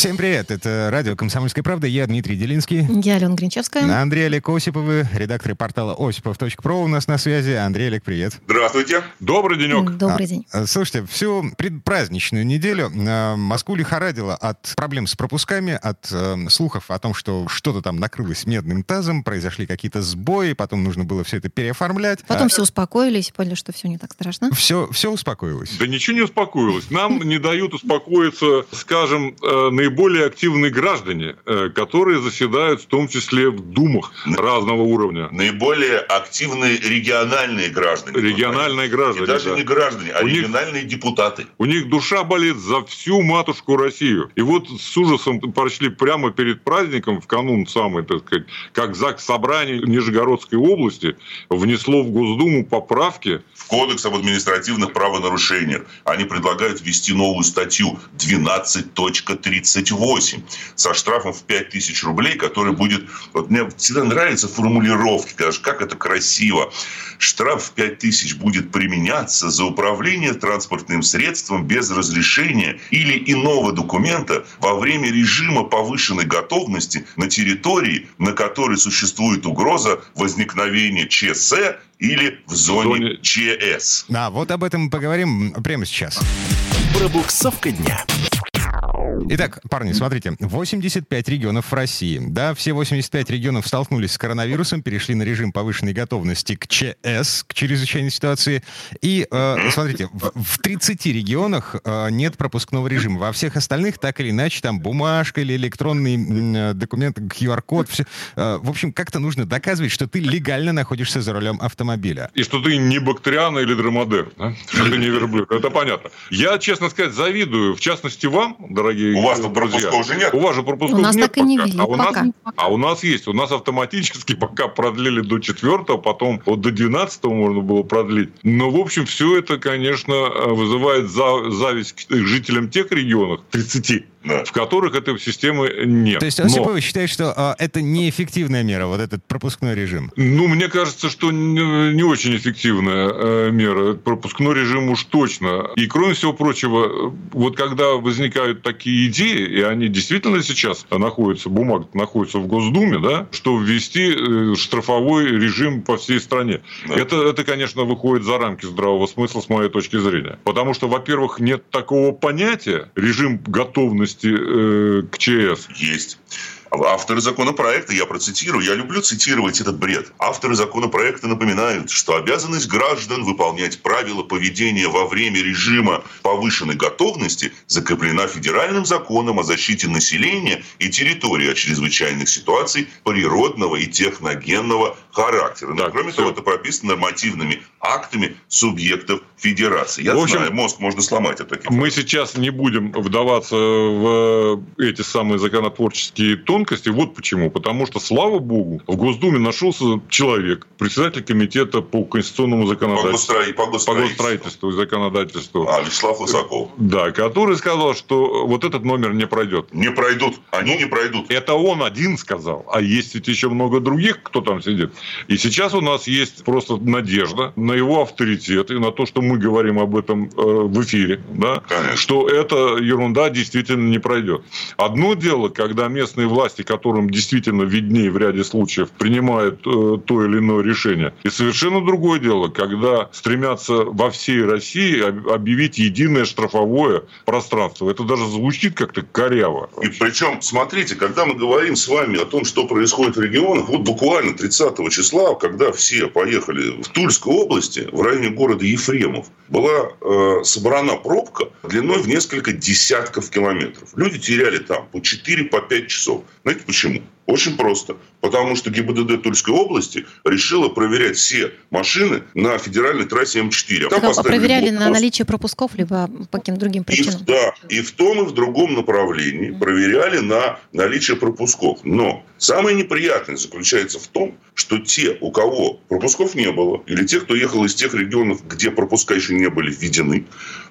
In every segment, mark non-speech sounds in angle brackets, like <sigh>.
Всем привет, это радио «Комсомольская правда», я Дмитрий Делинский. Я Алена Гринчевская. Андрей Олег Осиповы, редакторы портала осипов.про у нас на связи. Андрей Олег, привет. Здравствуйте. Добрый денек. Добрый день. А, слушайте, всю предпраздничную неделю э, Москву лихорадило от проблем с пропусками, от э, слухов о том, что что-то там накрылось медным тазом, произошли какие-то сбои, потом нужно было все это переоформлять. Потом А, все успокоились, поняли, что все не так страшно. все, все успокоилось. Да ничего не успокоилось. Нам не дают успокоиться, скажем, э, наиболее активные граждане, э, которые заседают в том числе в думах разного уровня. Наиболее активные региональные граждане. Региональные И граждане. даже да. не граждане, а У них- региональные депутаты. У них душа болит за всю матушку Россию. И вот с ужасом прошли прямо перед праздником, в канун самый, так сказать, как ЗАГС собрание Нижегородской области внесло в Госдуму поправки В Кодекс об административных правонарушениях они предлагают ввести новую статью 12.38 со штрафом в 5000 рублей, который будет... Вот мне всегда нравятся формулировки, даже как это красиво. Штраф в 5000 будет применяться за управление транспортным средством без разрешения или иного документа во время режима повышенной готовности на территории, на которой существует угроза возникновения ЧС или в зоне, зоне- ЧС. А, вот об этом мы поговорим прямо сейчас. Пробуксовка дня. Итак, парни, смотрите, 85 регионов в России. Да, все 85 регионов столкнулись с коронавирусом, перешли на режим повышенной готовности к ЧС, к чрезвычайной ситуации. И, э, смотрите, в, в 30 регионах э, нет пропускного режима. Во всех остальных, так или иначе, там бумажка или электронный э, документ, QR-код, все. Э, в общем, как-то нужно доказывать, что ты легально находишься за рулем автомобиля. И что ты не бактериана или драмадер, да? что ты не верблюд. Это понятно. Я, честно сказать, завидую, в частности, вам, дорогие У вас тут друзья. пропусков же нет? У вас же пропусков У нас нет так и не пока. ввели а у нас, пока. а у нас есть. У нас автоматически <laughs> пока продлили до 4 потом вот до 12 можно было продлить. Но, в общем, все это, конечно, вызывает за- зависть к жителям тех регионов, 30, Да. в которых этой системы нет. То есть Но- Осипова считает, что э, это неэффективная мера, вот этот пропускной режим. Ну, мне кажется, что не не очень эффективная э, мера. Пропускной режим уж точно. И, кроме всего прочего, вот когда возникают такие идеи, и они действительно сейчас находятся, бумага находится в Госдуме, да, что ввести э, штрафовой режим по всей стране. Да. Это, это, конечно, выходит за рамки здравого смысла, с моей точки зрения. Потому что, во-первых, нет такого понятия режим готовности э, к ЧС. Есть. Авторы законопроекта, я процитирую, я люблю цитировать этот бред. Авторы законопроекта напоминают, что обязанность граждан выполнять правила поведения во время режима повышенной готовности закреплена федеральным законом о защите населения и территории от чрезвычайных ситуаций природного и техногенного характера. Но, Так, кроме того, это прописано нормативными актами субъектов федерации. Я В общем, знаю, мозг можно сломать от таких. Мы сейчас не будем вдаваться в эти самые законотворческие тонкости. Вот почему. Потому что, слава богу, в Госдуме нашелся человек, председатель комитета по конституционному по, законодательству. по По госстроительству. госстроительству и законодательству. А, Вячеслав Лысаков. Да, который сказал, что вот этот номер не пройдет. Не пройдут. Они Ну, не пройдут. Это он один сказал, а есть ведь еще много других, кто там сидит. И сейчас у нас есть просто надежда на его авторитет и на то, что мы говорим об этом э, в эфире, да, Конечно. что эта ерунда действительно не пройдет. Одно дело, когда местные власти, которым действительно виднее в ряде случаев, принимают э, то или иное решение. И совершенно другое дело, когда стремятся во всей России об- объявить единое штрафовое пространство. Это даже звучит как-то коряво. И причем, смотрите, когда мы говорим с вами о том, что происходит в регионах, вот буквально 30 числа, когда все поехали в Тульской области, в районе города Ефремов, была э, собрана пробка длиной в несколько десятков километров. Люди теряли там по 4-5 по часов. Знаете почему? Очень просто. Потому что ГИБДД Тульской области решила проверять все машины на федеральной трассе М4. Там Так, а проверяли на наличие пропусков, либо по каким-то другим И, причинам? да, и в том, и в другом направлении проверяли на наличие пропусков. Но самое неприятное заключается в том, что те, у кого пропусков не было, или те, кто ехал из тех регионов, где пропуска еще не были введены,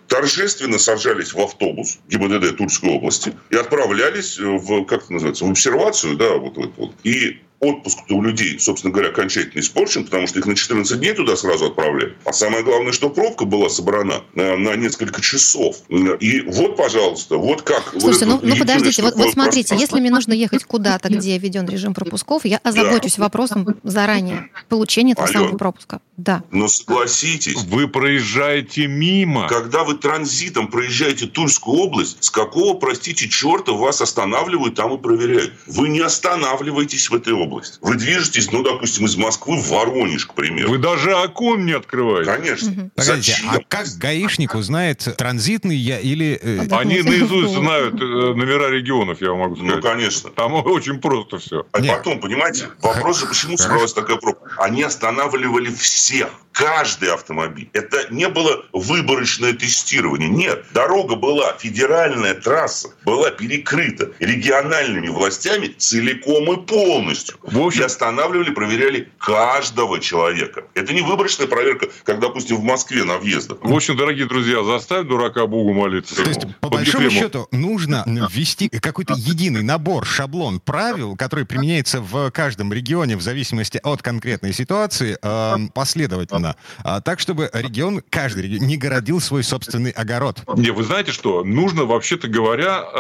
торжественно сажались в автобус ГИБДД Тульской области и отправлялись в, как это называется, в обсервацию, да, вот, вот, вот. И отпуск у людей, собственно говоря, окончательно испорчен, потому что их на 14 дней туда сразу отправляли. А самое главное, что пробка была собрана на, на несколько часов. И вот, пожалуйста, вот как... Слушайте, вот ну, ну подождите, вот, вот смотрите, если мне нужно ехать куда-то, где введен режим пропусков, я озабочусь да. вопросом заранее получения этого Алло. самого пропуска. Да. Но согласитесь... Вы проезжаете мимо. Когда вы транзитом проезжаете Тульскую область, с какого, простите, черта вас останавливают там и проверяют? Вы не останавливаетесь в этой области. Вы движетесь, ну, допустим, из Москвы в Воронеж, к примеру. Вы даже окон не открываете. Конечно. Угу. Погодите, Зачем? а как гаишник узнает, транзитный я или... Э... Они наизусть знают э, номера регионов, я могу сказать. Ну, конечно. Там очень просто все. А Нет. потом, понимаете, вопрос же, почему собралась такая пробка? Они останавливали всех каждый автомобиль. Это не было выборочное тестирование. Нет, дорога была, федеральная трасса была перекрыта региональными властями целиком и полностью. В общем... И останавливали, проверяли каждого человека. Это не выборочная проверка, как, допустим, в Москве на въездах. В общем, дорогие друзья, заставь дурака Богу молиться. То есть, по большому Ефремов. счету, нужно ввести какой-то единый набор, шаблон правил, который применяется в каждом регионе в зависимости от конкретной ситуации, э, последовательно региона. А, так, чтобы регион, каждый регион, не городил свой собственный огород. Не, вы знаете что? Нужно, вообще-то говоря, э,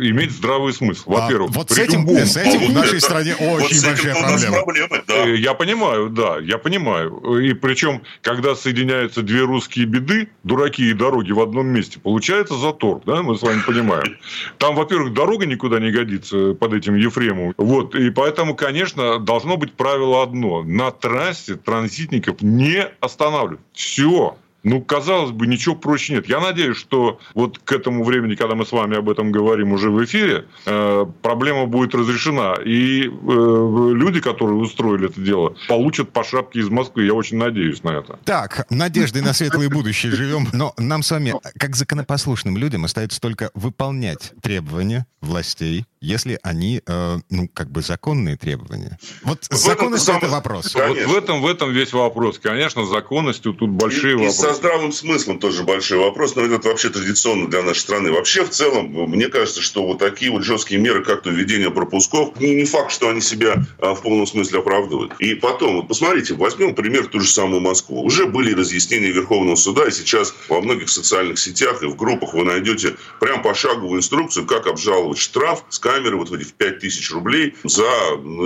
иметь здравый смысл. А, Во-первых, а, вот с этим, любом... с этим в нашей стране очень вот большая проблема. Проблемы, да. Э, я понимаю, да, я понимаю. И причем, когда соединяются две русские беды, дураки и дороги в одном месте, получается затор, да, мы с вами понимаем. Там, во-первых, дорога никуда не годится под этим Ефремом. Вот, и поэтому, конечно, должно быть правило одно. На трассе транзитников не останавливать. Все. Ну, казалось бы, ничего проще нет. Я надеюсь, что вот к этому времени, когда мы с вами об этом говорим уже в эфире, э, проблема будет разрешена. И э, люди, которые устроили это дело, получат по шапке из Москвы. Я очень надеюсь на это. Так, надеждой на светлое будущее живем. Но нам с вами, как законопослушным людям, остается только выполнять требования властей, если они, э, ну, как бы законные требования. Вот в законность это вопрос. Вот в этом, в этом весь вопрос. Конечно, законностью тут большие и, вопросы. И здравым смыслом тоже большой вопрос, но это вообще традиционно для нашей страны. Вообще, в целом, мне кажется, что вот такие вот жесткие меры, как то введение пропусков, не, не факт, что они себя а, в полном смысле оправдывают. И потом, вот посмотрите, возьмем пример ту же самую Москву. Уже были разъяснения Верховного суда, и сейчас во многих социальных сетях и в группах вы найдете прям пошаговую инструкцию, как обжаловать штраф с камеры вот в 5 тысяч рублей за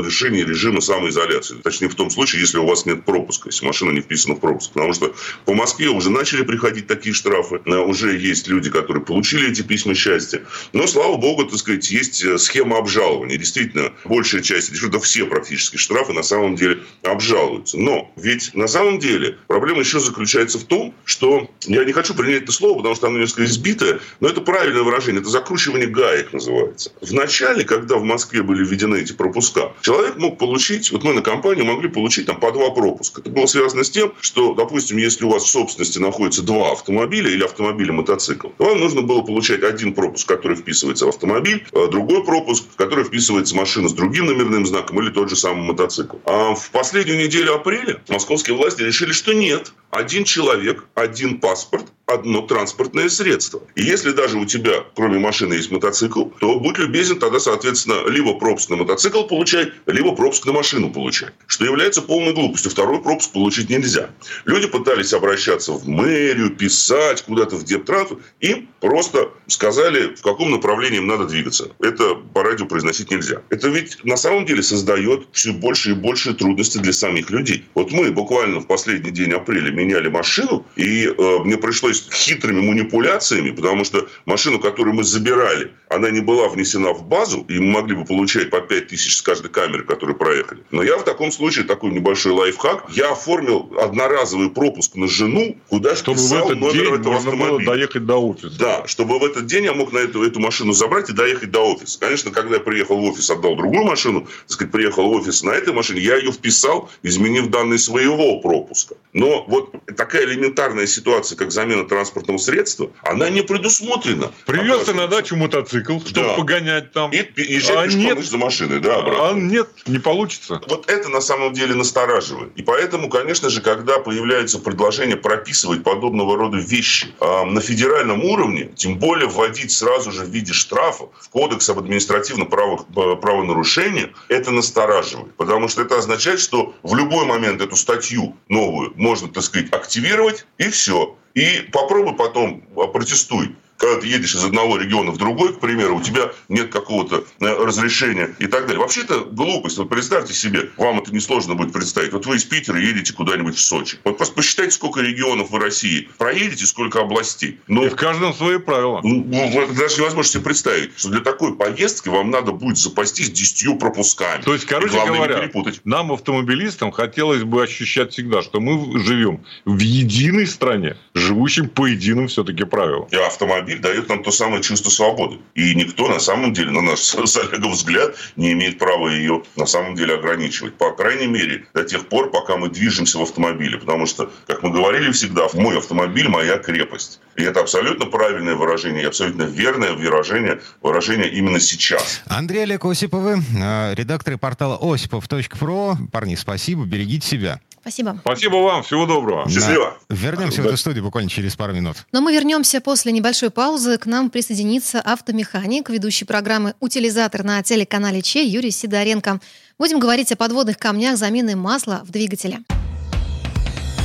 решение режима самоизоляции. Точнее, в том случае, если у вас нет пропуска, если машина не вписана в пропуск. Потому что по Москве уже начали приходить такие штрафы. Э, уже есть люди, которые получили эти письма счастья. Но, слава богу, так сказать, есть э, схема обжалования. Действительно, большая часть, да все практически штрафы на самом деле обжалуются. Но ведь на самом деле проблема еще заключается в том, что я не хочу принять это слово, потому что оно несколько избитое, но это правильное выражение. Это закручивание гаек называется. В начале, когда в Москве были введены эти пропуска, человек мог получить, вот мы на компании могли получить там по два пропуска. Это было связано с тем, что, допустим, если у вас в собственности находится два автомобиля или автомобиль и мотоцикл, то вам нужно было получать один пропуск, который вписывается в автомобиль, а другой пропуск, который вписывается в машину с другим номерным знаком или тот же самый мотоцикл. А в последнюю неделю апреля московские власти решили, что нет, один человек, один паспорт, одно транспортное средство. И если даже у тебя, кроме машины, есть мотоцикл, то будь любезен, тогда, соответственно, либо пропуск на мотоцикл получай, либо пропуск на машину получай. Что является полной глупостью. Второй пропуск получить нельзя. Люди пытались обращаться в мэрию, писать куда-то в Дептранс. Им просто сказали, в каком направлении им надо двигаться. Это по радио произносить нельзя. Это ведь на самом деле создает все больше и больше трудностей для самих людей. Вот мы буквально в последний день апреля меняли машину, и э, мне пришлось хитрыми манипуляциями, потому что машину, которую мы забирали, она не была внесена в базу, и мы могли бы получать по 5 тысяч с каждой камеры, которые проехали. Но я в таком случае, такой небольшой лайфхак, я оформил одноразовый пропуск на жену, куда чтобы в этот номер день этого можно было доехать до офиса. Да, чтобы в этот день я мог на эту, эту машину забрать и доехать до офиса. Конечно, когда я приехал в офис, отдал другую машину, так сказать, приехал в офис на этой машине, я ее вписал, изменив данные своего пропуска. Но вот такая элементарная ситуация, как замена транспортного средства, она не предусмотрена. Привез ты на дачу мотоцикл, чтобы да. погонять там. И езжать а пешком нет. за машиной, да, обратно. А нет, не получится. Вот это на самом деле настораживает. И поэтому, конечно же, когда появляется предложение прописывать подобного рода вещи э, на федеральном уровне, тем более вводить сразу же в виде штрафа в Кодекс об административном право, э, правонарушении, это настораживает. Потому что это означает, что в любой момент эту статью новую можно, так сказать, активировать, и все. И попробуй потом а, протестуй когда ты едешь из одного региона в другой, к примеру, у тебя нет какого-то э, разрешения и так далее. Вообще это глупость. Вот представьте себе, вам это несложно будет представить. Вот вы из Питера едете куда-нибудь в Сочи. Вот просто посчитайте, сколько регионов в России. Проедете, сколько областей. Но... И в каждом свои правила. Ну, даже невозможно себе представить, что для такой поездки вам надо будет запастись десятью пропусками. То есть, короче говоря, нам, автомобилистам, хотелось бы ощущать всегда, что мы живем в единой стране, живущим по единым все-таки правилам. И автомобиль автомобиль дает нам то самое чувство свободы. И никто на самом деле, на наш <laughs> с Олегом взгляд, не имеет права ее на самом деле ограничивать. По крайней мере, до тех пор, пока мы движемся в автомобиле. Потому что, как мы говорили всегда, мой автомобиль – моя крепость. И это абсолютно правильное выражение, и абсолютно верное выражение, выражение именно сейчас. Андрей Олег Осиповы, э, редакторы портала осипов.про. Парни, спасибо, берегите себя. Спасибо. Спасибо вам. Всего доброго. Счастливо. Вернемся в эту студию буквально через пару минут. Но мы вернемся после небольшой паузы. К нам присоединится автомеханик, ведущий программы «Утилизатор» на телеканале Че Юрий Сидоренко. Будем говорить о подводных камнях замены масла в двигателе.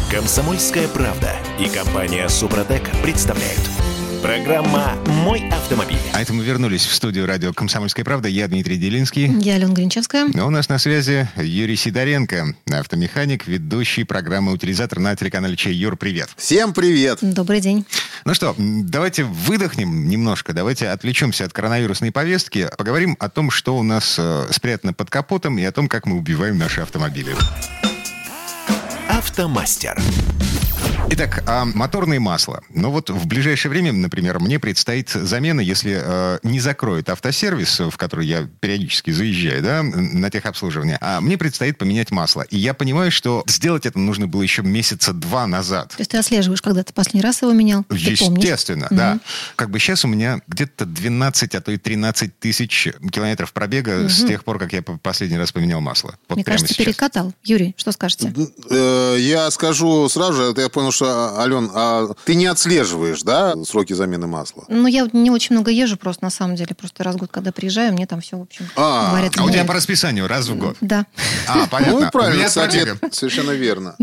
Комсомольская правда и компания «Супротек» представляют – Программа «Мой автомобиль». А это мы вернулись в студию радио «Комсомольская правда». Я Дмитрий Делинский. Я Алена Гринчевская. А у нас на связи Юрий Сидоренко, автомеханик, ведущий программы «Утилизатор» на телеканале Чай. Юр, привет. Всем привет. Добрый день. Ну что, давайте выдохнем немножко, давайте отвлечемся от коронавирусной повестки, поговорим о том, что у нас э, спрятано под капотом и о том, как мы убиваем наши автомобили. Автомастер. Итак, а моторное масло. Ну вот в ближайшее время, например, мне предстоит замена, если э, не закроет автосервис, в который я периодически заезжаю, да, на техобслуживание, а мне предстоит поменять масло. И я понимаю, что сделать это нужно было еще месяца два назад. То есть ты отслеживаешь, когда ты последний раз его менял? Естественно, да. Угу. Как бы сейчас у меня где-то 12, а то и 13 тысяч километров пробега угу. с тех пор, как я последний раз поменял масло. Вот мне кажется, сейчас. перекатал. Юрий, что скажете? Э, я скажу сразу же, я понял, что, Ален, а ты не отслеживаешь, да, сроки замены масла? Ну, я не очень много езжу просто, на самом деле. Просто раз в год, когда приезжаю, мне там все, в общем, а, говорят. А у тебя по расписанию раз в год? Да. А, понятно. Ну, правильно, кстати, <laughs> совершенно верно.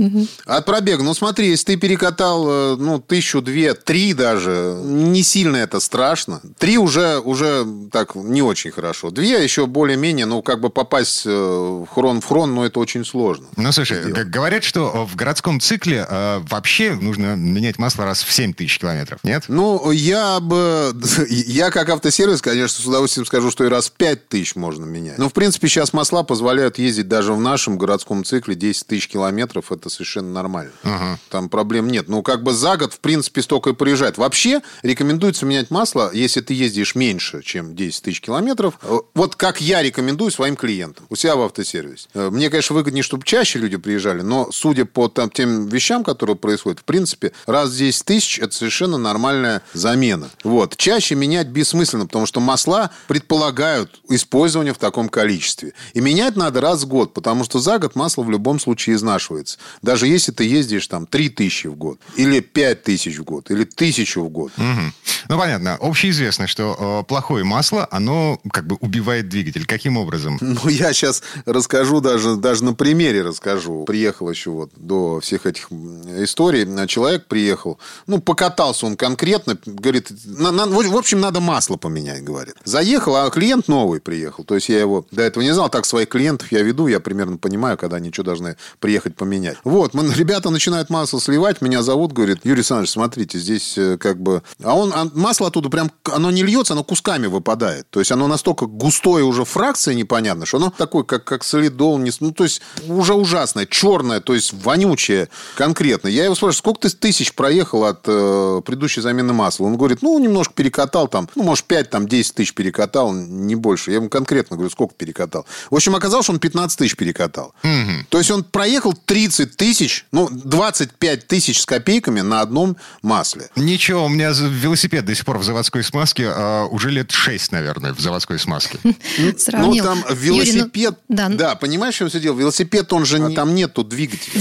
От пробега, ну, смотри, если ты перекатал, э, ну, тысячу, две, три даже, не сильно это страшно. Три уже, уже так не очень хорошо. Две еще более-менее, ну, как бы попасть в хрон в хрон, но это очень сложно. Ну, слушай, говорят, что в городском цикле э, вообще нужно менять масло раз в 7 тысяч километров, нет? Ну, я бы... <laughs> Я как автосервис, конечно, с удовольствием скажу, что и раз в 5 тысяч можно менять. Но, в принципе, сейчас масла позволяют ездить даже в нашем городском цикле 10 тысяч километров. Это совершенно нормально. Ага. Там проблем нет. Ну, как бы за год, в принципе, столько и проезжает. Вообще, рекомендуется менять масло, если ты ездишь меньше, чем 10 тысяч километров. Э, вот как я рекомендую своим клиентам у себя в автосервисе. Э, мне, конечно, выгоднее, чтобы чаще люди приезжали, но судя по там, тем вещам, которые происходят, в принципе, раз в 10 тысяч – это совершенно нормальная замена. Вот. Чаще менять бессмысленно, потому что масла предполагают использование в таком количестве. И менять надо раз в год, потому что за год масло в любом случае изнашивается. Даже если ты ездишь там 3 тысячи в год, или 5 тысяч в год, или тысячу в год. Угу. Ну, понятно. Общеизвестно, что э, плохое масло, оно как бы убивает двигатель. Каким образом? <laughs> Ну, я сейчас расскажу даже, даже на примере расскажу. Приехал еще вот до всех этих историй. Человек приехал, ну, покатался он конкретно, говорит, на, на, в общем, надо масло поменять, говорит. Заехал, а клиент новый приехал. То есть я его до этого не знал, так своих клиентов я веду, я примерно понимаю, когда они что должны приехать поменять. Вот, мы, <laughs> ребята начинают масло сливать, меня зовут, говорит, Юрий Александрович, смотрите, здесь э, как бы... А он, а масло оттуда прям, оно не льется, оно кусками выпадает. То есть оно настолько густое уже фракция непонятно, что оно такое, как, как солидол, не, ну, то есть уже ужасное, черное, то есть вонючее конкретно. Я его спрашиваю, спрашиваю, сколько ты тысяч проехал от э, предыдущей замены масла? Он говорит, ну, немножко перекатал там, ну, может, 5, там, 10 тысяч перекатал, не больше. Я ему конкретно говорю, сколько перекатал. В общем, оказалось, что он 15 тысяч перекатал. Мгм. То есть он проехал 30 тысяч, ну, 25 тысяч с копейками на одном масле. Ничего, у меня велосипед до сих пор в заводской смазке, а, уже лет 6, наверное, в заводской смазке. <laughs> Сравнил. Ну, там Юрий, ну, велосипед, да, да, понимаешь, в чем все дело? Велосипед, он же, не- там нету двигателя.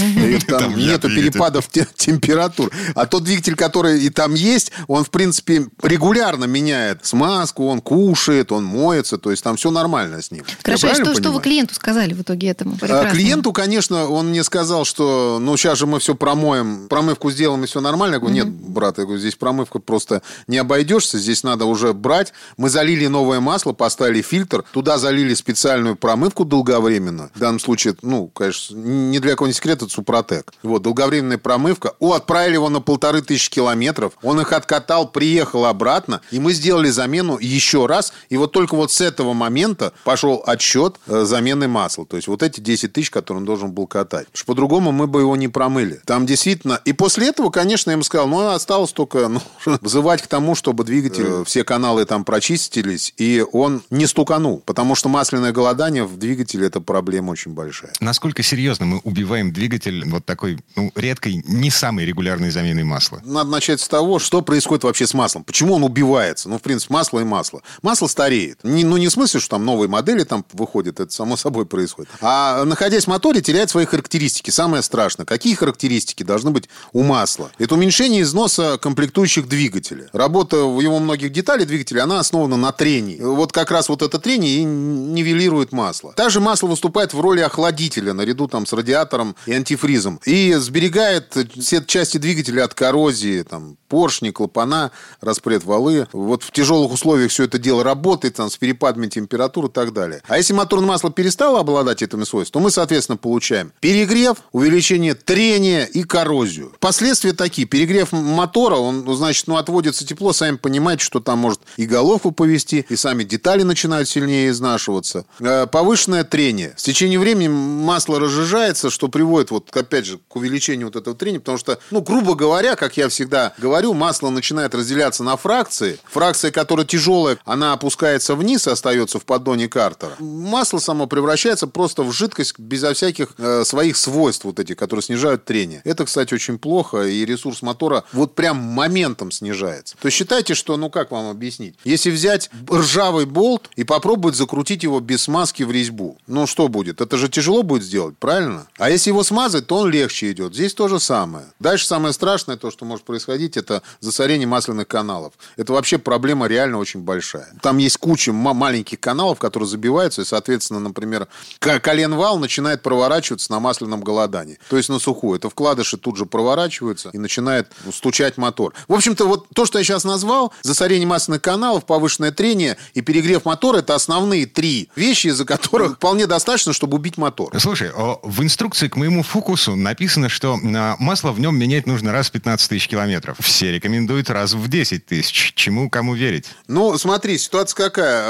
<laughs> Там Там нет нету перепадов температур. А тот двигатель, который и там есть, он, в принципе, регулярно меняет смазку, он кушает, он моется, то есть там все нормально с ним. Хорошо, а что, что вы понимаю? клиенту сказали в итоге этому? А, прекрасному? Клиенту, конечно, он мне сказал, что ну сейчас же мы все промоем, промывку сделаем и все нормально. Я говорю, нет, брат, я говорю, здесь промывка просто не обойдешься, здесь надо уже брать. Мы залили новое масло, поставили фильтр, туда залили специальную промывку долговременную. В данном случае, ну, конечно, не для кого не секрет, это Супротек. Вот, долговременная промывка. О, отправили его на полторы тысячи километров. Он их откатал, приехал обратно, и мы сделали замену еще раз. И вот только вот с этого момента пошел отсчет э, замены масла. То есть вот эти 10 тысяч, которые он должен был катать. Потому что по-другому мы бы его не промыли. Там действительно... И после этого, конечно, я ему сказал, ну, осталось только ну, <laughs> взывать к тому, чтобы двигатель, э, все каналы там прочистились, и он не стуканул. Потому что масляное голодание в двигателе – это проблема очень большая. Насколько серьезно мы убиваем двигатель вот такой, ну, редкой, не самой регулярной заменой масла? Надо начать с того, что происходит вообще с маслом. Почему он убивается? Ну, в принципе, масло и масло. Масло стареет. Не, ну, не в смысле, что там новые модели там выходят, это само собой происходит. А находясь в моторе, теряет свои характеристики. Самое страшное. Какие характеристики должны быть у масла? Это уменьшение износа комплектующих двигателя. Работа в его многих деталей двигателя, она основана на трении. Вот как раз вот это трение и нивелирует масло. Также масло выступает в роли охладителя наряду там с радиатором и антифризом. И сберегает все части двигателя от коррозии, там, поршни, клапана, распред валы. Вот в тяжелых условиях все это дело работает, там, с перепадами температуры и так далее. А если моторное масло перестало обладать этими свойствами, то мы, соответственно, получаем перегрев, увеличение трения и коррозию. Последствия такие. Перегрев мотора, он, ну, значит, ну, отводится тепло, сами понимаете, что там может и головку повести, и сами детали начинают сильнее изнашиваться. Э, Повышенное трение. С течением времени масло разжижается, что приводит, вот, опять же, к увеличению вот этого трения, потому что, ну, грубо говоря, как я всегда говорю, масло начинает разделяться на фракции. Фракция, которая тяжелая, она опускается вниз и остается в поддоне картера. Масло само превращается просто в жидкость безо всяких э, своих свойств вот этих, которые снижают трение. Это, кстати, очень плохо, и ресурс мотора вот прям моментом снижается. То есть считайте, что, ну как вам объяснить? Если взять ржавый болт и попробовать закрутить его без смазки в резьбу, ну что будет? Это же тяжело будет сделать, правильно? А если его смазать, то он легче идет. Здесь то же самое. Дальше самое страшное, то, что может происходить, это засорение масляных каналов. Это вообще проблема реально очень большая. Там есть куча ма- маленьких каналов, которые забиваются, и, соответственно, например, к- коленвал начинает проворачиваться на масляном голодании. То есть на сухую. Это вкладыши тут же проворачиваются и начинает стучать мотор. В общем-то, вот то, что я сейчас назвал, засорение масляных каналов, повышенное трение и перегрев мотора, это основные три вещи, из-за которых вполне достаточно, чтобы убить мотор. Слушай, в инструкции к моему фокусу написано, что а, в нем менять нужно раз в 15 тысяч километров. Все рекомендуют раз в 10 тысяч. Чему, кому верить? Ну, смотри, ситуация какая.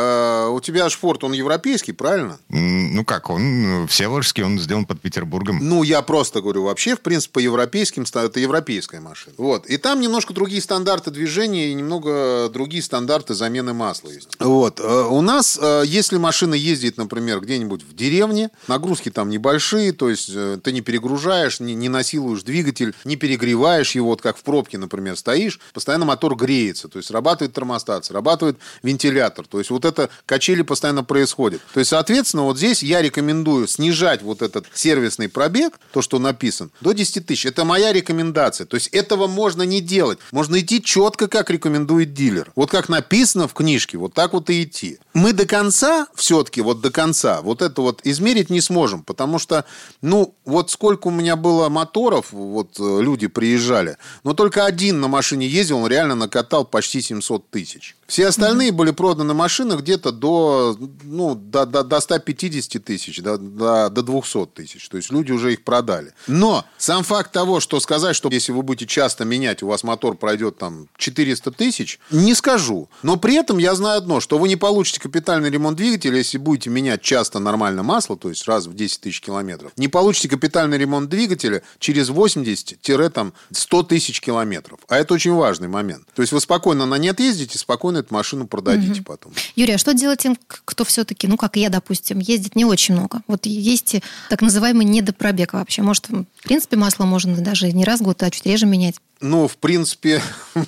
Э, У тебя шпорт, он европейский, правильно? Ну как, он э, всеволожский, он сделан под Петербургом. Ну, я просто говорю, вообще, в принципе, по европейским, это европейская машина. Вот. И там немножко другие стандарты движения и немного другие стандарты замены масла есть. Вот. Э, У нас, если машина ездит, например, где-нибудь в деревне, нагрузки там небольшие, то есть ты не перегружаешь, не, не насилуешь двигатель, не перегреваешь его, вот как в пробке, например, стоишь, постоянно мотор греется, то есть срабатывает термостат, срабатывает вентилятор, то есть вот это качели постоянно происходят. То есть, соответственно, вот здесь я рекомендую снижать вот этот сервисный пробег, то, что написан, до 10 тысяч. Это моя рекомендация. То есть этого можно не делать. Можно идти четко, как рекомендует дилер. Вот как написано в книжке, вот так вот и идти. Мы до конца, все-таки вот до конца, вот это вот измерить не сможем, потому что, ну, вот сколько у меня было моторов, вот люди приезжали, но только один на машине ездил, он реально накатал почти 700 тысяч. Все остальные были проданы машины где-то до, ну, до, до, до 150 тысяч, до, до, до 200 тысяч. То есть люди уже их продали. Но сам факт того, что сказать, что если вы будете часто менять у вас мотор пройдет там 400 тысяч, не скажу. Но при этом я знаю одно, что вы не получите капитальный ремонт двигателя, если будете менять часто нормально масло, то есть раз в 10 тысяч километров. Не получите капитальный ремонт двигателя через 80-100 тысяч километров. А это очень важный момент. То есть вы спокойно на нет ездите, спокойно эту машину продадите угу. потом. Юрий, а что делать тем, кто все-таки, ну как я, допустим, ездит не очень много? Вот есть так называемый недопробег вообще. Может, в принципе, масло можно даже не раз в год, а чуть реже менять? Ну, в принципе, <laughs>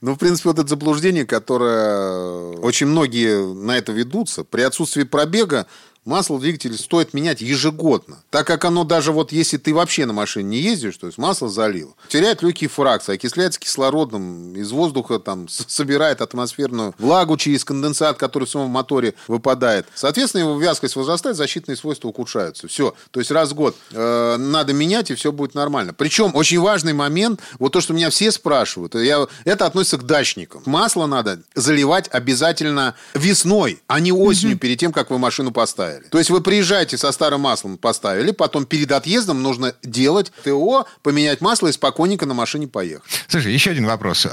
ну, в принципе, вот это заблуждение, которое очень многие на это ведутся. При отсутствии пробега масло двигателя стоит менять ежегодно. Так как оно даже вот если ты вообще на машине не ездишь, то есть масло залил, теряет легкие фракции, окисляется кислородом, из воздуха там собирает атмосферную влагу через конденсат, который в самом моторе выпадает. Соответственно, его вязкость возрастает, защитные свойства ухудшаются. Все. То есть раз в год э, надо менять, и все будет нормально. Причем очень важный момент, вот то, что меня все спрашивают, я, это относится к дачникам. Масло надо заливать обязательно весной, а не осенью, угу. перед тем, как вы машину поставили поставили. То есть вы приезжаете со старым маслом, поставили, потом перед отъездом нужно делать ТО, поменять масло и спокойненько на машине поехать. Слушай, еще один вопрос.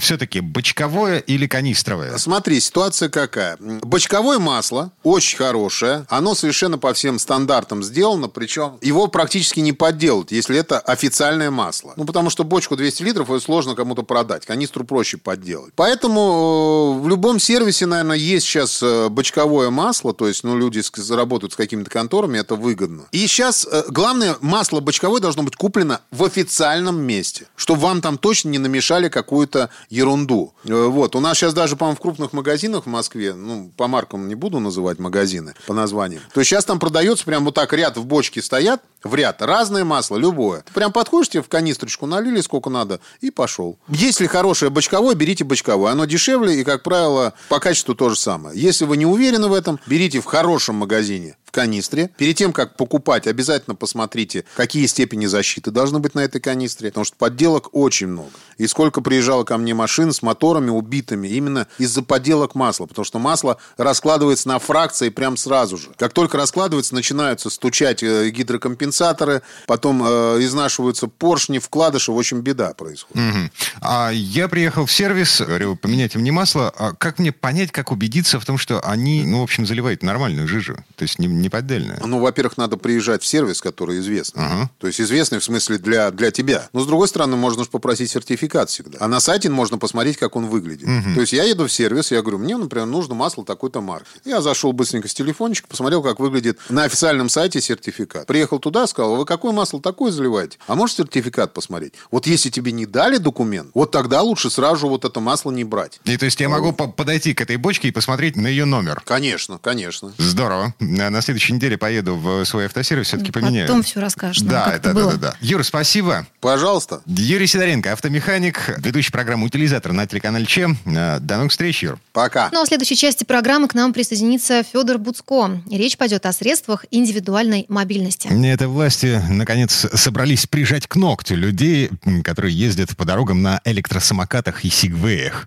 Все-таки бочковое или канистровое? Смотри, ситуация какая. Бочковое масло очень хорошее. Оно совершенно по всем стандартам сделано, причем его практически не подделать, если это официальное масло. Ну, потому что бочку 200 литров ее сложно кому-то продать. Канистру проще подделать. Поэтому э, в любом сервисе, наверное, есть сейчас э, бочковое масло, то есть, ну, люди заработают с какими-то конторами, это выгодно. И сейчас э, главное, масло бочковое должно быть куплено в официальном месте, чтобы вам там точно не намешали какую-то ерунду. Э, вот. У нас сейчас даже, по-моему, в крупных магазинах в Москве, ну, по маркам не буду называть магазины, по названиям, то сейчас там продается прям вот так ряд в бочке стоят, в ряд, разное масло, любое. Прям подходишь, тебе в канистрочку налили сколько надо и пошел. Если хорошее бочковое, берите бочковое. Оно дешевле и, как правило, по качеству то же самое. Если вы не уверены в этом, берите в хорошем магазине канистре. Перед тем, как покупать, обязательно посмотрите, какие степени защиты должны быть на этой канистре, потому что подделок очень много. И сколько приезжало ко мне машин с моторами убитыми именно из-за подделок масла, потому что масло раскладывается на фракции прям сразу же. Как только раскладывается, начинаются стучать э, гидрокомпенсаторы, потом э, изнашиваются поршни, вкладыши, в общем, беда происходит. Угу. А я приехал в сервис, говорю, поменять мне масло. А как мне понять, как убедиться в том, что они, ну, в общем, заливают нормальную жижу? То есть не, не поддельная? Ну, во-первых, надо приезжать в сервис, который известный. Ага. То есть известный в смысле для, для тебя. Но, с другой стороны, можно же попросить сертификат всегда. А на сайте можно посмотреть, как он выглядит. Угу. То есть я еду в сервис, я говорю, мне, например, нужно масло такой-то марки. Я зашел быстренько с телефончика, посмотрел, как выглядит на официальном сайте сертификат. Приехал туда, сказал, вы какое масло такое заливаете? А можешь сертификат посмотреть? Вот если тебе не дали документ, вот тогда лучше сразу вот это масло не брать. И то есть я могу подойти к этой бочке и посмотреть на ее номер? Конечно, конечно. Здорово. На следующей неделе поеду в свой автосервис, все-таки поменяю. Потом все расскажешь. Да, да, да, да, да. Юр, спасибо. Пожалуйста. Юрий Сидоренко, автомеханик, ведущий программы «Утилизатор» на телеканале ЧЕ. Э, до новых встреч, Юр. Пока. Ну а в следующей части программы к нам присоединится Федор Буцко. Речь пойдет о средствах индивидуальной мобильности. Это власти, наконец, собрались прижать к ногтю людей, которые ездят по дорогам на электросамокатах и сигвеях.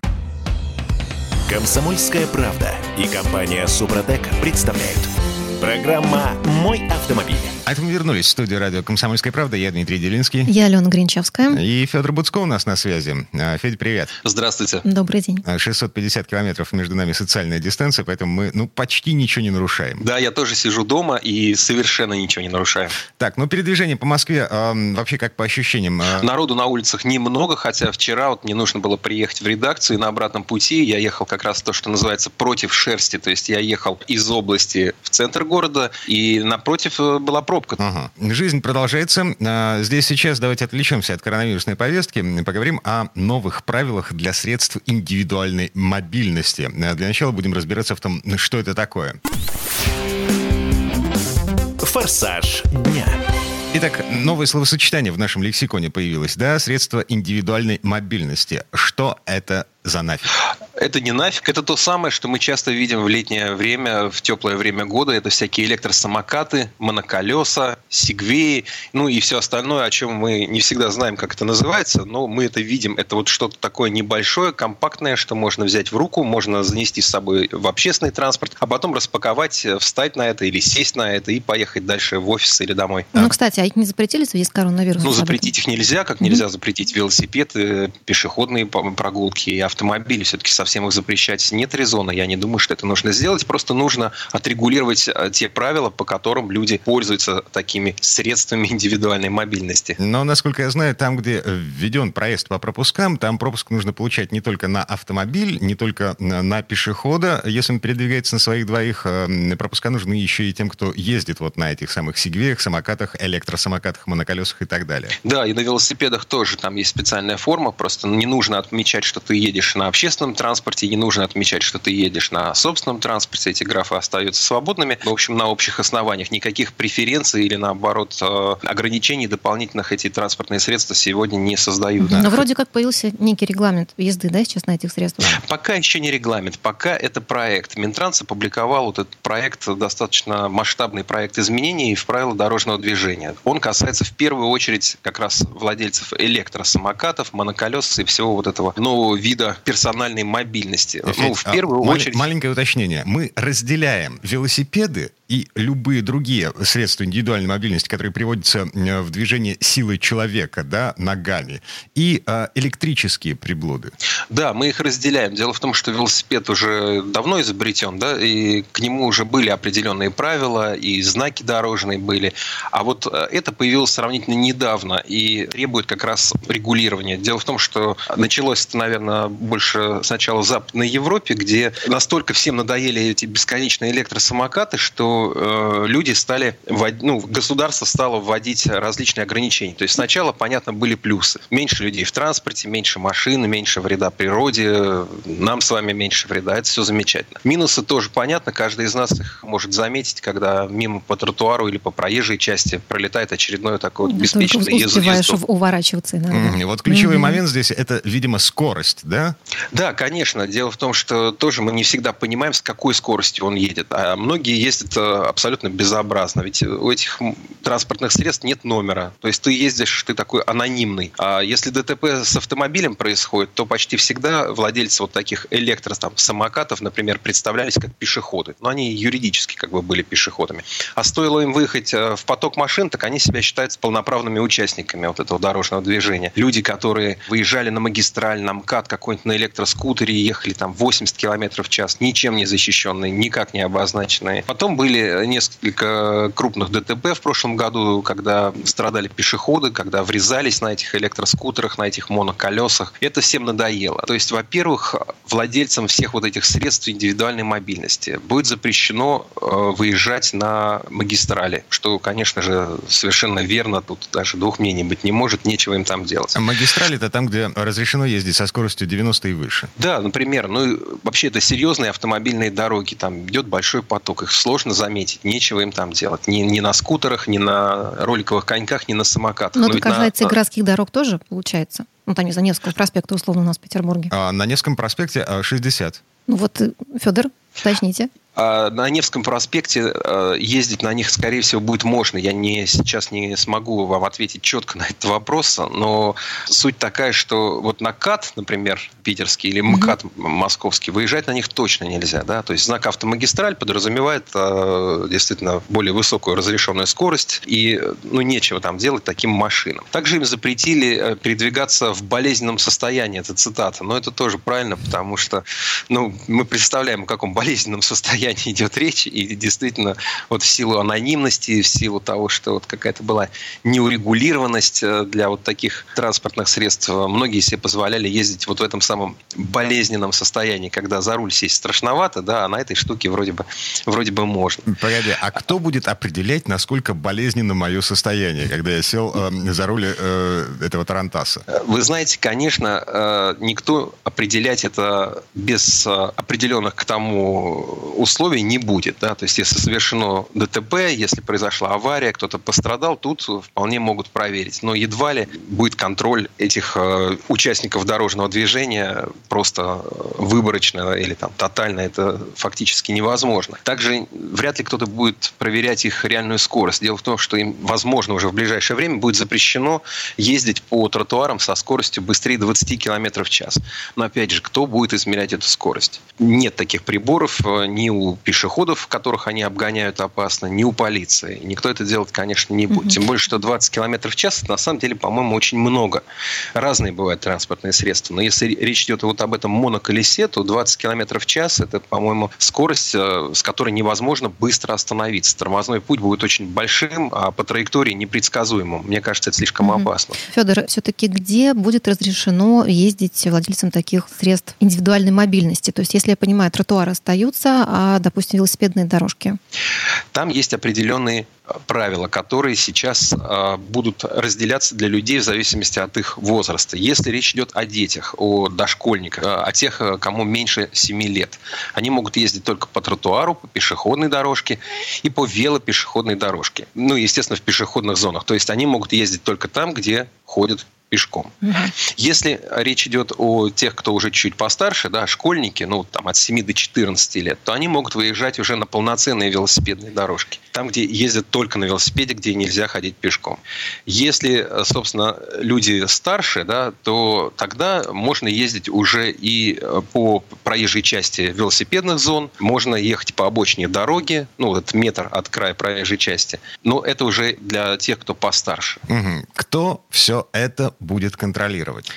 Комсомольская правда и компания «Супротек» представляют – Программа «Мой автомобиль». А это мы вернулись в студию радио «Комсомольская правда». Я Дмитрий Делинский. Я Алена Гринчевская. И Федор Буцко у нас на связи. А, Федя, привет. Здравствуйте. Добрый день. 650 а, километров между нами социальная дистанция, поэтому мы ну, почти ничего не нарушаем. Да, я тоже сижу дома и совершенно ничего не нарушаю. Так, ну передвижение по Москве э, вообще как по ощущениям? Э... Народу на улицах немного, хотя вчера вот мне нужно было приехать в редакцию, и на обратном пути я ехал как раз то, что называется против шерсти, то есть я ехал из области в центр города, и напротив э, была пробка. Ага. Жизнь продолжается. А, здесь сейчас давайте отвлечемся от коронавирусной повестки, поговорим о новых правилах для средств индивидуальной мобильности. А, для начала будем разбираться в том, что это такое. Форсаж дня. Итак, новое словосочетание в нашем лексиконе появилось, да, средства индивидуальной мобильности. Что это за нафиг? Это не нафиг, это то самое, что мы часто видим в летнее время, в теплое время года. Это всякие электросамокаты, моноколеса, сигвеи, ну и все остальное, о чем мы не всегда знаем, как это называется, но мы это видим. Это вот что-то такое небольшое, компактное, что можно взять в руку, можно занести с собой в общественный транспорт, а потом распаковать, встать на это или сесть на это и поехать дальше в офис или домой. Ну, кстати, а их не запретили в связи с коронавирусом? Ну, запретить их нельзя, как нельзя mm-hmm. запретить велосипеды, пешеходные прогулки и автомобили. Все-таки совсем их запрещать нет резона. Я не думаю, что это нужно сделать. Просто нужно отрегулировать э, те правила, по которым люди пользуются такими средствами индивидуальной мобильности. Но, насколько я знаю, там, где введен проезд по пропускам, там пропуск нужно получать не только на автомобиль, не только на пешехода. Если он передвигается на своих двоих, э, пропуска нужны еще и тем, кто ездит вот на этих самых сигвеях, самокатах, электросамокатах, моноколесах и так далее. Да, и на велосипедах тоже там есть специальная форма, просто не нужно отмечать, что ты едешь на общественном транспорте, не нужно отмечать, что ты едешь на собственном транспорте, эти графы остаются свободными. В общем, на общих основаниях никаких преференций или, наоборот, э, ограничений дополнительных эти транспортные средства сегодня не создают. Но вроде как появился некий регламент езды, да, сейчас на этих средствах? Пока еще не регламент, пока это проект. Минтранс опубликовал вот этот проект, достаточно масштабный проект изменений в правила дорожного движения. Он касается в первую очередь как раз владельцев электросамокатов, моноколес и всего вот этого нового вида персональной мобильности. Ну, в первую а, очередь... Маленькое уточнение. Мы разделяем велосипеды и любые другие средства индивидуальной мобильности, которые приводятся в движение силой человека, да, ногами, и э, электрические приблуды. Да, мы их разделяем. Дело в том, что велосипед уже давно изобретен, да, и к нему уже были определенные правила, и знаки дорожные были. А вот э, это появилось сравнительно недавно и требует как раз регулирования. Дело в том, что началось это, наверное, больше сначала в Западной Европе, где настолько всем надоели эти бесконечные электросамокаты, что э, люди стали, ну, государство стало вводить различные ограничения. То есть сначала, понятно, были плюсы. Меньше людей в транспорте, меньше машин, меньше вреда природе, нам с вами меньше вреда. Это все замечательно. Минусы тоже понятно. Каждый из нас их может заметить, когда мимо по тротуару или по проезжей части пролетает очередной такой вот беспечный езд. уворачиваться иногда. Mm-hmm. Вот ключевой mm-hmm. момент здесь это, видимо, скорость, да? Да, конечно. Дело в том, что тоже мы не всегда понимаем, с какой скоростью он едет. А многие ездят э, абсолютно безобразно. Ведь у этих транспортных средств нет номера. То есть ты ездишь, ты такой анонимный. А если ДТП с автомобилем происходит, то почти всегда владельцы вот таких электро там, самокатов, например, представлялись как пешеходы. Но они юридически как бы были пешеходами. А стоило им выехать э, в поток машин, так они себя считают полноправными участниками вот этого дорожного движения. Люди, которые выезжали на магистраль, на МКАД, какой-нибудь на электроскутере, ехали там 80 км в час, ничем не защищенные, никак не обозначенные. Потом были были несколько крупных ДТП в прошлом году, когда страдали пешеходы, когда врезались на этих электроскутерах, на этих моноколесах. Это всем надоело. То есть, во-первых, владельцам всех вот этих средств индивидуальной мобильности будет запрещено э, выезжать на магистрали, что, конечно же, совершенно верно. Тут даже двух мнений быть не может, нечего им там делать. А магистрали это там, где разрешено ездить со скоростью 90 и выше? Да, например. Ну, вообще это серьезные автомобильные дороги. Там идет большой поток. Их сложно заметить заметить, нечего им там делать. Ни, ни на скутерах, ни на роликовых коньках, ни на самокатах. Но, Но это касается на... и городских дорог тоже, получается? Ну, там, не за Невского проспекта, условно, у нас в Петербурге. А, на Невском проспекте 60. А, ну вот, э, Федор, уточните. А на Невском проспекте э, ездить на них, скорее всего, будет можно. Я не, сейчас не смогу вам ответить четко на этот вопрос, но суть такая, что вот на КАТ, например, питерский или МКАТ mm-hmm. московский, выезжать на них точно нельзя. Да? То есть знак автомагистраль подразумевает э, действительно более высокую разрешенную скорость, и ну, нечего там делать таким машинам. Также им запретили э, передвигаться в болезненном состоянии, это цитата, но это тоже правильно, потому что ну, мы представляем, о каком болезненном состоянии состоянии идет речь, и действительно вот в силу анонимности, в силу того, что вот какая-то была неурегулированность э, для вот таких транспортных средств, э, многие себе позволяли ездить вот в этом самом болезненном состоянии, когда за руль сесть страшновато, да, а на этой штуке вроде бы, вроде бы можно. Погоди, а кто будет определять, насколько болезненно мое состояние, когда я сел э, за руль э, этого Тарантаса? Вы знаете, конечно, э, никто определять это без э, определенных к тому условий условий не будет. Да? То есть, если совершено ДТП, если произошла авария, кто-то пострадал, тут вполне могут проверить. Но едва ли будет контроль этих э, участников дорожного движения просто э, выборочно или там тотально. Это фактически невозможно. Также вряд ли кто-то будет проверять их реальную скорость. Дело в том, что им, возможно, уже в ближайшее время будет запрещено ездить по тротуарам со скоростью быстрее 20 км в час. Но опять же, кто будет измерять эту скорость? Нет таких приборов э, ни у пешеходов, которых они обгоняют опасно, ни у полиции. Никто это делать, конечно, не будет. Тем более, что 20 км в час, на самом деле, по-моему, очень много. Разные бывают транспортные средства. Но если речь идет вот об этом моноколесе, то 20 км в час – это, по-моему, скорость, э, с которой невозможно быстро остановиться. Тормозной путь будет очень большим, а по траектории непредсказуемым. Мне кажется, это слишком опасно. Федор, все-таки где будет разрешено ездить владельцам таких средств индивидуальной мобильности? То есть, если я понимаю, тротуары остаются, а, допустим, велосипедные дорожки? Там есть определенные правила, которые сейчас э, будут разделяться для людей в зависимости от их возраста. Если речь идет о детях, о дошкольниках, э, о тех, э, кому меньше 7 лет, они могут ездить только по тротуару, по пешеходной дорожке и по велопешеходной дорожке. Ну, естественно, в пешеходных зонах. То есть они могут ездить только там, где ходят пешком. Угу. Если речь идет о тех, кто уже чуть постарше, да, школьники, ну, там, от 7 до 14 лет, то они могут выезжать уже на полноценные велосипедные дорожки. Там, где ездят только на велосипеде, где нельзя ходить пешком. Если, собственно, люди старше, да, то тогда можно ездить уже и э, по проезжей части велосипедных зон, можно ехать по обочине дороги, ну, вот метр от края проезжей части. Но это уже для тех, кто постарше. Угу. Кто все это будет контролировать?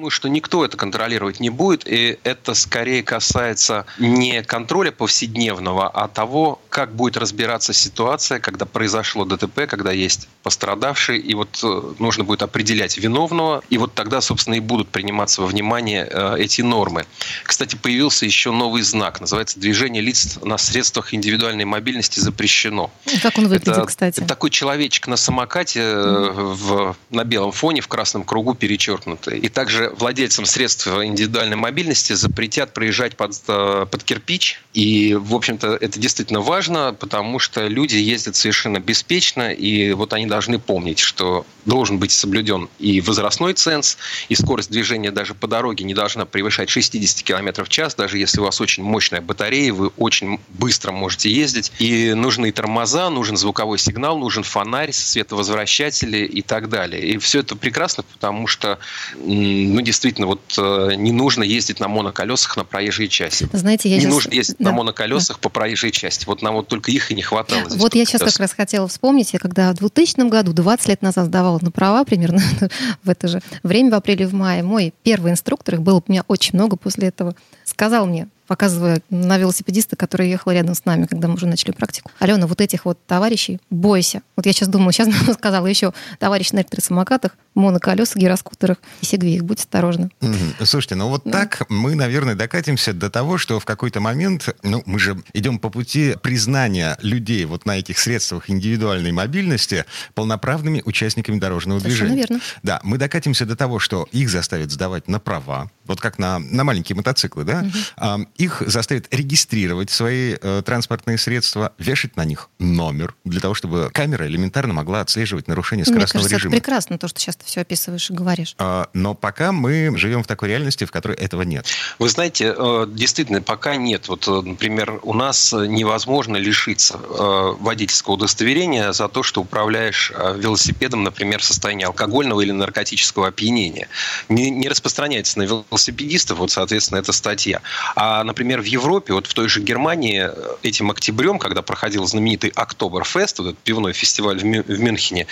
думаю, что никто это контролировать не будет, и это скорее касается не контроля повседневного, а того, как будет разбираться ситуация, когда произошло ДТП, когда есть пострадавший, и вот э, нужно будет определять виновного, и вот тогда, собственно, и будут приниматься во внимание э, эти нормы. Кстати, появился еще новый знак, называется «Движение лиц на средствах индивидуальной мобильности запрещено». Как он выглядит, это кстати? Такой человечек на самокате mm. в, на белом фоне, в красном кругу перечеркнутый. И также владельцам средств индивидуальной мобильности запретят проезжать под, э, под кирпич. И, в общем-то, это действительно важно, потому что люди ездят совершенно беспечно, и вот они должны помнить, что должен быть соблюден и возрастной ценз, и скорость движения даже по дороге не должна превышать 60 км в час, даже если у вас очень мощная батарея, вы очень быстро можете ездить. И нужны тормоза, нужен звуковой сигнал, нужен фонарь, световозвращатели и так далее. И все это прекрасно, потому что ну, действительно, вот э, не нужно ездить на моноколесах на проезжей части. Знаете, я не сейчас... нужно ездить да. на моноколесах да. по проезжей части. Вот нам вот только их и не хватало. Здесь вот я сейчас как раз хотела вспомнить, я когда в 2000 году, 20 лет назад сдавала на права примерно <laughs> в это же время, в апреле, в мае, мой первый инструктор, их было у меня очень много после этого, сказал мне, показывая на велосипедиста, который ехал рядом с нами, когда мы уже начали практику. Алена, вот этих вот товарищей бойся. Вот я сейчас думаю, сейчас <laughs> сказала еще товарищ на электросамокатах, моноколесах, гироскутерах и сегвеях. Будь осторожны. Mm-hmm. Слушайте, ну вот да. так мы, наверное, докатимся до того, что в какой-то момент, ну, мы же идем по пути признания людей вот на этих средствах индивидуальной мобильности полноправными участниками дорожного Совершенно движения. верно. Да, мы докатимся до того, что их заставят сдавать на права, вот как на, на маленькие мотоциклы, да, угу. Их заставят регистрировать свои э, транспортные средства, вешать на них номер, для того, чтобы камера элементарно могла отслеживать нарушение скоростного Мне кажется, режима. Это прекрасно, то, что сейчас ты все описываешь и говоришь. А, но пока мы живем в такой реальности, в которой этого нет. Вы знаете, э, действительно, пока нет. Вот, э, например, у нас невозможно лишиться э, водительского удостоверения за то, что управляешь велосипедом, например, в состоянии алкогольного или наркотического опьянения. Не, не распространяется на велосипед велосипедистов, вот, соответственно, эта статья. А, например, в Европе, вот в той же Германии этим октябрем, когда проходил знаменитый Октоберфест, вот этот пивной фестиваль в, Мю- в Мюнхене,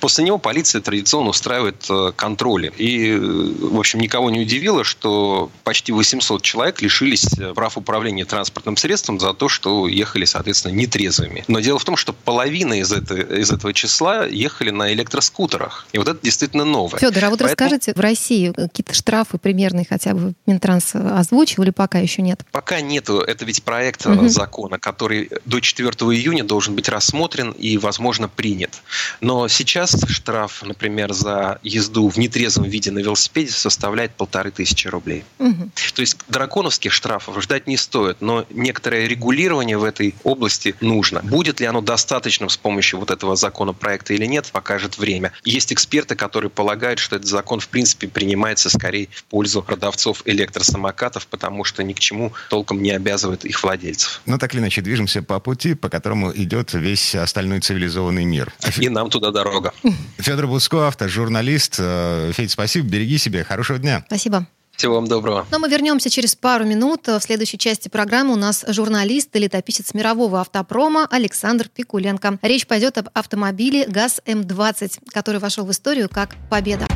после него полиция традиционно устраивает э, контроли. И, э, в общем, никого не удивило, что почти 800 человек лишились э, прав управления транспортным средством за то, что ехали, соответственно, нетрезвыми. Но дело в том, что половина из, это, из этого числа ехали на электроскутерах. И вот это действительно новое. Федор, а вот Поэтому... расскажите, в России какие-то штрафы примерно мажорный хотя бы Минтранс озвучил или пока еще нет? Пока нету. Это ведь проект угу. закона, который до 4 июня должен быть рассмотрен и, возможно, принят. Но сейчас штраф, например, за езду в нетрезвом виде на велосипеде составляет полторы тысячи рублей. Угу. То есть драконовских штрафов ждать не стоит, но некоторое регулирование в этой области нужно. Будет ли оно достаточным с помощью вот этого законопроекта или нет, покажет время. Есть эксперты, которые полагают, что этот закон в принципе принимается скорее в пользу продавцов электросамокатов, потому что ни к чему толком не обязывает их владельцев. Ну, так или иначе, движемся по пути, по которому идет весь остальной цивилизованный мир. И нам туда дорога. <laughs> Федор Буско, автожурналист. Э, Федь, спасибо, береги себя, хорошего дня. Спасибо. Всего вам доброго. Но мы вернемся через пару минут. В следующей части программы у нас журналист и летописец мирового автопрома Александр Пикуленко. Речь пойдет об автомобиле ГАЗ-М20, который вошел в историю как «Победа».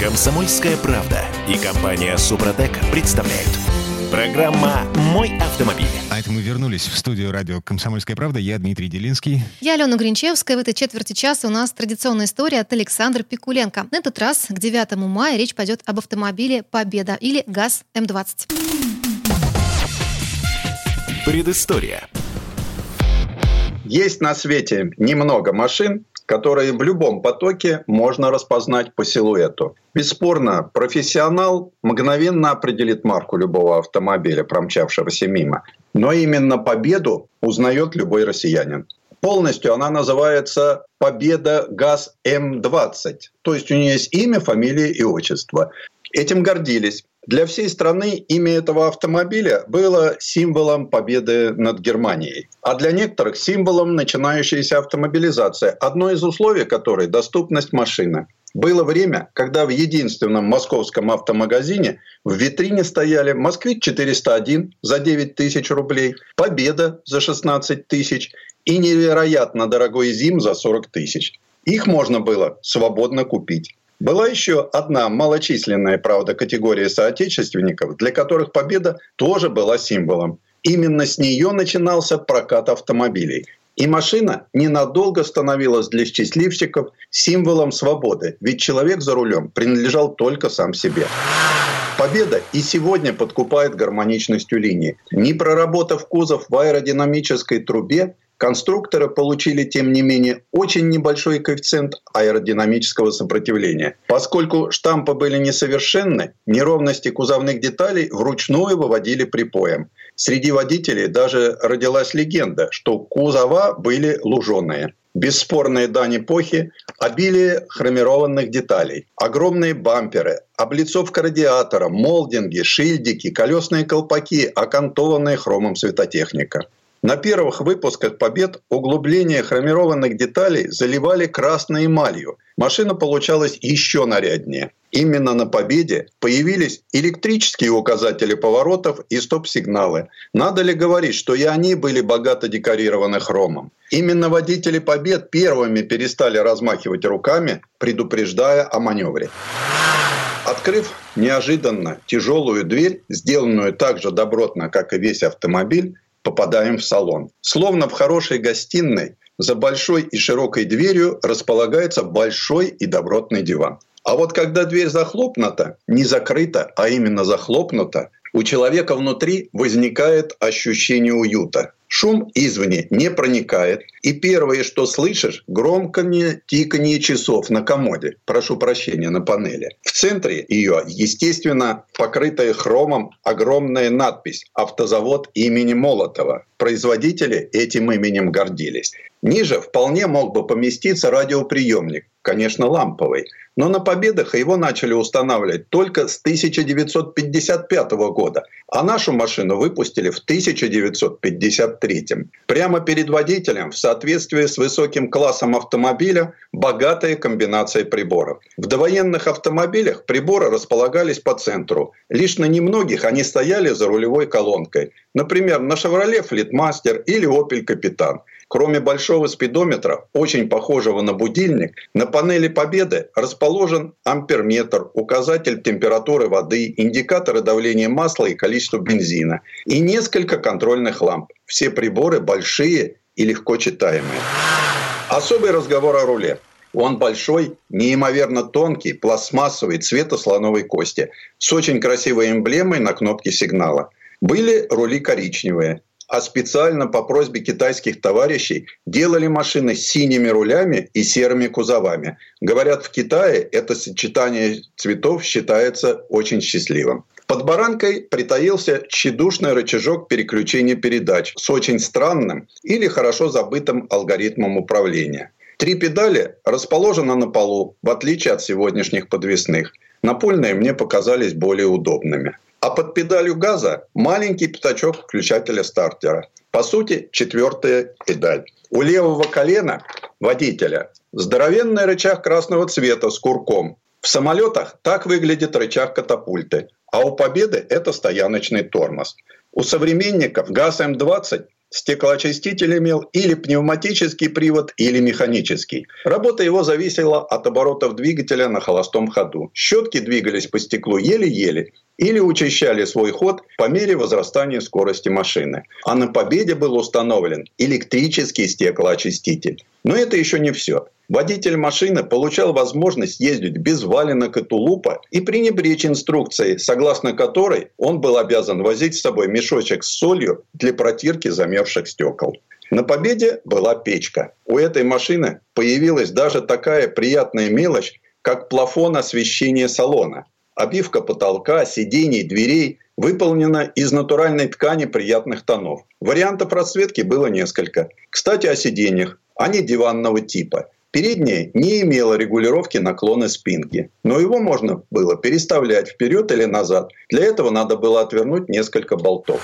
Комсомольская правда и компания «Супротек» представляют – Программа «Мой автомобиль». А это мы вернулись в студию радио «Комсомольская правда». Я Дмитрий Делинский. Я Алена Гринчевская. В этой четверти часа у нас традиционная история от Александра Пикуленко. На этот раз к 9 мая речь пойдет об автомобиле «Победа» или ГАЗ-М20. Предыстория. Есть на свете немного машин, которые в любом потоке можно распознать по силуэту. Бесспорно, профессионал мгновенно определит марку любого автомобиля, промчавшегося мимо. Но именно победу узнает любой россиянин. Полностью она называется «Победа ГАЗ М-20». То есть у нее есть имя, фамилия и отчество. Этим гордились. Для всей страны имя этого автомобиля было символом победы над Германией, а для некоторых символом начинающейся автомобилизации, одно из условий которой – доступность машины. Было время, когда в единственном московском автомагазине в витрине стояли «Москвич-401» за 9 тысяч рублей, «Победа» за 16 тысяч и невероятно дорогой «Зим» за 40 тысяч. Их можно было свободно купить. Была еще одна малочисленная, правда, категория соотечественников, для которых победа тоже была символом. Именно с нее начинался прокат автомобилей. И машина ненадолго становилась для счастливчиков символом свободы, ведь человек за рулем принадлежал только сам себе. Победа и сегодня подкупает гармоничностью линии. Не проработав кузов в аэродинамической трубе, Конструкторы получили, тем не менее, очень небольшой коэффициент аэродинамического сопротивления. Поскольку штампы были несовершенны, неровности кузовных деталей вручную выводили припоем. Среди водителей даже родилась легенда, что кузова были луженые. Бесспорная дань эпохи – обилие хромированных деталей, огромные бамперы, облицовка радиатора, молдинги, шильдики, колесные колпаки, окантованная хромом светотехника. На первых выпусках «Побед» углубления хромированных деталей заливали красной эмалью. Машина получалась еще наряднее. Именно на «Победе» появились электрические указатели поворотов и стоп-сигналы. Надо ли говорить, что и они были богато декорированы хромом? Именно водители «Побед» первыми перестали размахивать руками, предупреждая о маневре. Открыв неожиданно тяжелую дверь, сделанную так же добротно, как и весь автомобиль, попадаем в салон. Словно в хорошей гостиной за большой и широкой дверью располагается большой и добротный диван. А вот когда дверь захлопнута, не закрыта, а именно захлопнута, у человека внутри возникает ощущение уюта. Шум извне не проникает, и первое, что слышишь, громкое тиканье часов на комоде, прошу прощения, на панели. В центре ее, естественно, покрытая хромом огромная надпись «Автозавод имени Молотова». Производители этим именем гордились. Ниже вполне мог бы поместиться радиоприемник, конечно, ламповый. Но на победах его начали устанавливать только с 1955 года, а нашу машину выпустили в 1953. Прямо перед водителем в соответствии с высоким классом автомобиля богатая комбинация приборов. В довоенных автомобилях приборы располагались по центру. Лишь на немногих они стояли за рулевой колонкой. Например, на «Шевроле Флитмастер» или «Опель Капитан». Кроме большого спидометра, очень похожего на будильник, на панели Победы расположен амперметр, указатель температуры воды, индикаторы давления масла и количества бензина и несколько контрольных ламп. Все приборы большие и легко читаемые. Особый разговор о руле. Он большой, неимоверно тонкий, пластмассовый, цвета слоновой кости, с очень красивой эмблемой на кнопке сигнала. Были рули коричневые, а специально по просьбе китайских товарищей делали машины с синими рулями и серыми кузовами. Говорят, в Китае это сочетание цветов считается очень счастливым. Под баранкой притаился тщедушный рычажок переключения передач с очень странным или хорошо забытым алгоритмом управления. Три педали расположены на полу, в отличие от сегодняшних подвесных. Напольные мне показались более удобными. А под педалью газа маленький пятачок включателя стартера. По сути, четвертая педаль. У левого колена водителя здоровенный рычаг красного цвета с курком. В самолетах так выглядит рычаг катапульты, а у Победы это стояночный тормоз. У современников ГАЗ-М20 Стеклоочиститель имел или пневматический привод, или механический. Работа его зависела от оборотов двигателя на холостом ходу. Щетки двигались по стеклу еле-еле или учащали свой ход по мере возрастания скорости машины. А на «Победе» был установлен электрический стеклоочиститель. Но это еще не все. Водитель машины получал возможность ездить без валенок и тулупа и пренебречь инструкцией, согласно которой он был обязан возить с собой мешочек с солью для протирки замерзших стекол. На «Победе» была печка. У этой машины появилась даже такая приятная мелочь, как плафон освещения салона. Обивка потолка, сидений, дверей выполнена из натуральной ткани приятных тонов. Вариантов расцветки было несколько. Кстати, о сиденьях. Они диванного типа. Переднее не имело регулировки наклона спинки, но его можно было переставлять вперед или назад. Для этого надо было отвернуть несколько болтов.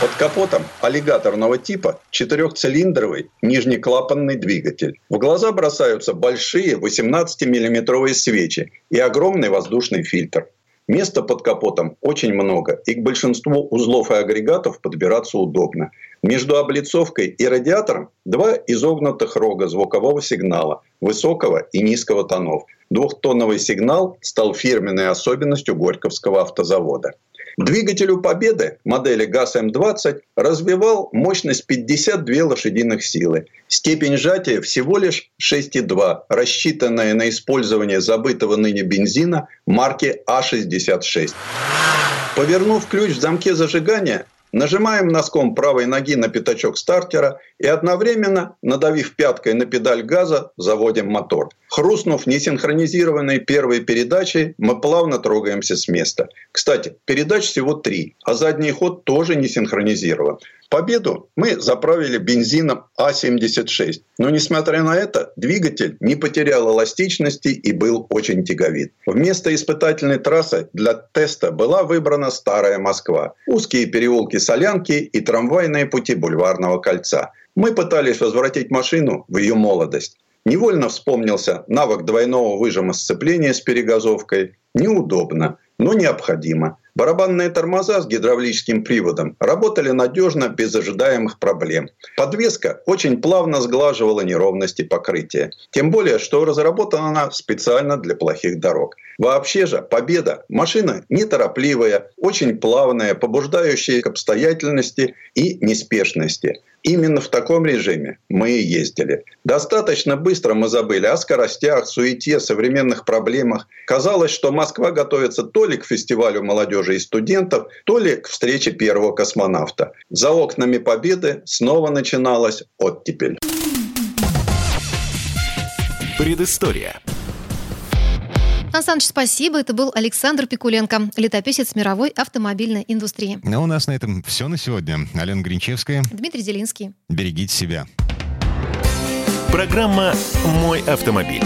Под капотом аллигаторного типа четырехцилиндровый нижнеклапанный двигатель. В глаза бросаются большие 18-миллиметровые свечи и огромный воздушный фильтр. Места под капотом очень много, и к большинству узлов и агрегатов подбираться удобно. Между облицовкой и радиатором два изогнутых рога звукового сигнала высокого и низкого тонов. Двухтонновый сигнал стал фирменной особенностью Горьковского автозавода. Двигатель «Победы» модели ГАЗ-М20 развивал мощность 52 лошадиных силы. Степень сжатия всего лишь 6,2, рассчитанная на использование забытого ныне бензина марки А66. Повернув ключ в замке зажигания, Нажимаем носком правой ноги на пятачок стартера и одновременно, надавив пяткой на педаль газа, заводим мотор. Хрустнув несинхронизированной первой передачей, мы плавно трогаемся с места. Кстати, передач всего три, а задний ход тоже не синхронизирован. Победу мы заправили бензином А76. Но несмотря на это, двигатель не потерял эластичности и был очень тяговит. Вместо испытательной трассы для теста была выбрана Старая Москва. Узкие переулки Солянки и трамвайные пути Бульварного кольца. Мы пытались возвратить машину в ее молодость. Невольно вспомнился навык двойного выжима сцепления с перегазовкой. Неудобно, но необходимо. Барабанные тормоза с гидравлическим приводом работали надежно, без ожидаемых проблем. Подвеска очень плавно сглаживала неровности покрытия. Тем более, что разработана она специально для плохих дорог. Вообще же «Победа» – машина неторопливая, очень плавная, побуждающая к обстоятельности и неспешности. Именно в таком режиме мы и ездили. Достаточно быстро мы забыли о скоростях, суете, современных проблемах. Казалось, что Москва готовится то ли к фестивалю молодежи и студентов, то ли к встрече первого космонавта. За окнами Победы снова начиналась оттепель. Предыстория. Сан Саныч, спасибо. Это был Александр Пикуленко, летописец мировой автомобильной индустрии. Ну, у нас на этом все на сегодня. Алена Гринчевская. Дмитрий Зелинский. Берегите себя. Программа «Мой автомобиль».